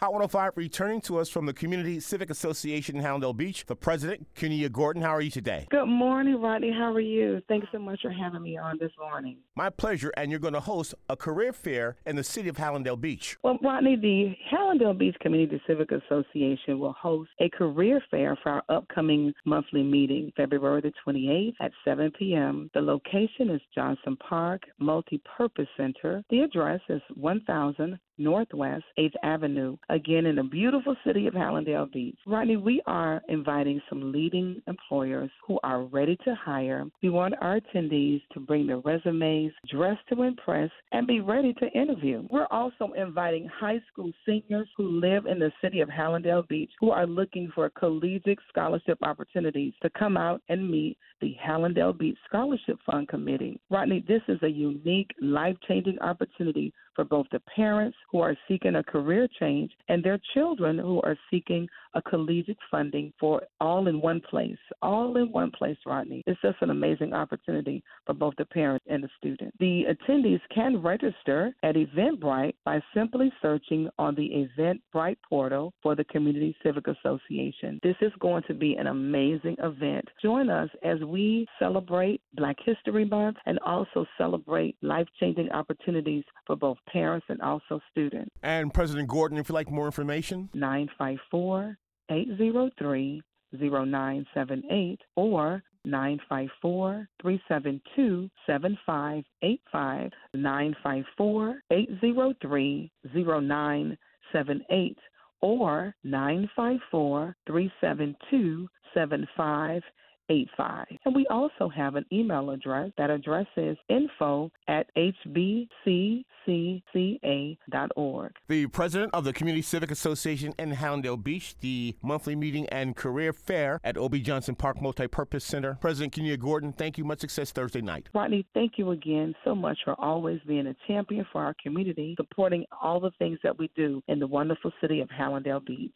Hot 105 returning to us from the Community Civic Association in Hallandale Beach, the president, Quena Gordon. How are you today? Good morning, Rodney. How are you? Thanks so much for having me on this morning. My pleasure. And you're going to host a career fair in the city of Hallandale Beach. Well, Rodney, the Hallandale Beach Community Civic Association will host a career fair for our upcoming monthly meeting, February the 28th at 7 p.m. The location is Johnson Park Multi-Purpose Center. The address is 1000 Northwest 8th Avenue, again in the beautiful city of Hallandale Beach. Rodney, we are inviting some leading employers who are ready to hire. We want our attendees to bring their resumes, dress to impress, and be ready to interview. We're also inviting high school seniors who live in the city of Hallandale Beach who are looking for collegiate scholarship opportunities to come out and meet the Hallandale Beach Scholarship Fund Committee. Rodney, this is a unique, life changing opportunity for both the parents who are seeking a career change and their children who are seeking a collegiate funding for all in one place. All in one place, Rodney. It's just an amazing opportunity for both the parents and the student. The attendees can register at Eventbrite by simply searching on the Eventbrite portal for the Community Civic Association. This is going to be an amazing event. Join us as we celebrate Black History Month and also celebrate life changing opportunities for both parents and also students. And President Gordon, if you'd like more information, 954 803 0978 or 954 372 7585. 954 803 0978 or 954 372 7585. 85. And we also have an email address. That address is info at hbccca.org. The president of the Community Civic Association in Hallandale Beach, the monthly meeting and career fair at O.B. Johnson Park Multipurpose Center. President Quena Gordon, thank you. Much success Thursday night. Rodney, thank you again so much for always being a champion for our community, supporting all the things that we do in the wonderful city of Hallandale Beach.